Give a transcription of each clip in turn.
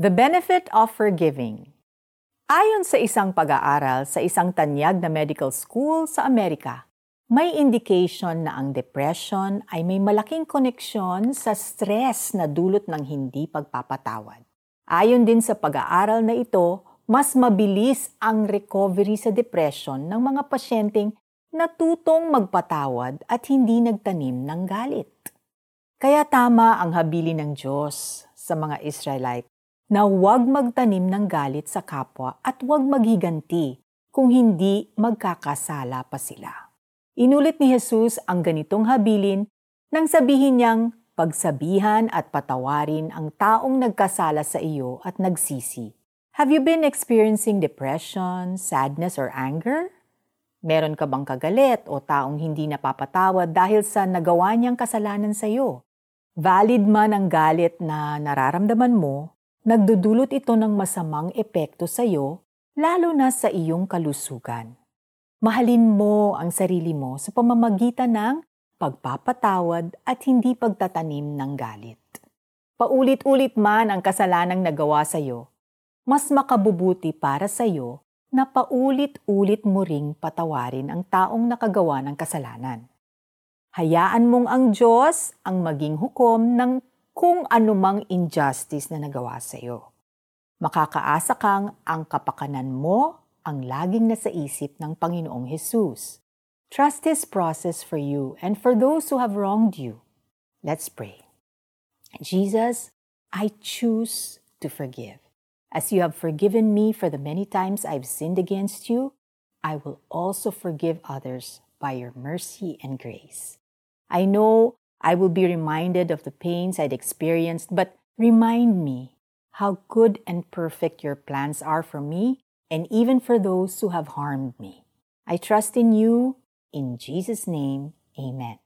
The benefit of forgiving. Ayon sa isang pag-aaral sa isang tanyag na medical school sa Amerika, may indication na ang depression ay may malaking koneksyon sa stress na dulot ng hindi pagpapatawad. Ayon din sa pag-aaral na ito, mas mabilis ang recovery sa depression ng mga pasyenteng natutong magpatawad at hindi nagtanim ng galit. Kaya tama ang habili ng Diyos sa mga Israelite na huwag magtanim ng galit sa kapwa at huwag maghiganti kung hindi magkakasala pa sila. Inulit ni Jesus ang ganitong habilin nang sabihin niyang pagsabihan at patawarin ang taong nagkasala sa iyo at nagsisi. Have you been experiencing depression, sadness, or anger? Meron ka bang kagalit o taong hindi napapatawad dahil sa nagawa niyang kasalanan sa iyo? Valid man ang galit na nararamdaman mo, nagdudulot ito ng masamang epekto sa iyo, lalo na sa iyong kalusugan. Mahalin mo ang sarili mo sa pamamagitan ng pagpapatawad at hindi pagtatanim ng galit. Paulit-ulit man ang kasalanang nagawa sa iyo, mas makabubuti para sa iyo na paulit-ulit mo ring patawarin ang taong nakagawa ng kasalanan. Hayaan mong ang Diyos ang maging hukom ng kung anumang injustice na nagawa sa iyo. Makakaasa kang ang kapakanan mo ang laging nasa isip ng Panginoong Hesus. Trust His process for you and for those who have wronged you. Let's pray. Jesus, I choose to forgive. As you have forgiven me for the many times I've sinned against you, I will also forgive others by your mercy and grace. I know I will be reminded of the pains I'd experienced, but remind me how good and perfect your plans are for me and even for those who have harmed me. I trust in you. In Jesus' name, amen.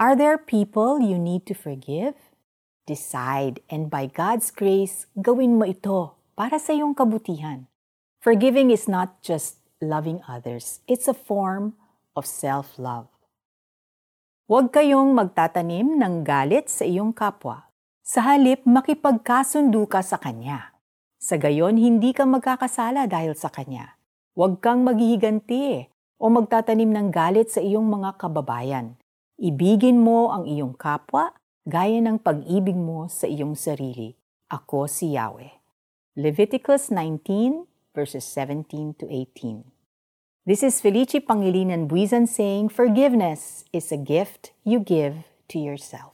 Are there people you need to forgive? Decide, and by God's grace, gawin mo ito para sa iyong kabutihan. Forgiving is not just loving others, it's a form of self-love. Huwag kayong magtatanim ng galit sa iyong kapwa. Sa halip, makipagkasundo ka sa kanya. Sa gayon, hindi ka magkakasala dahil sa kanya. Huwag kang maghihiganti o magtatanim ng galit sa iyong mga kababayan. Ibigin mo ang iyong kapwa gaya ng pag-ibig mo sa iyong sarili. Ako si Yahweh. Leviticus 19, verses 17 to 18. This is Felici Pangilinan Buizan saying, Forgiveness is a gift you give to yourself.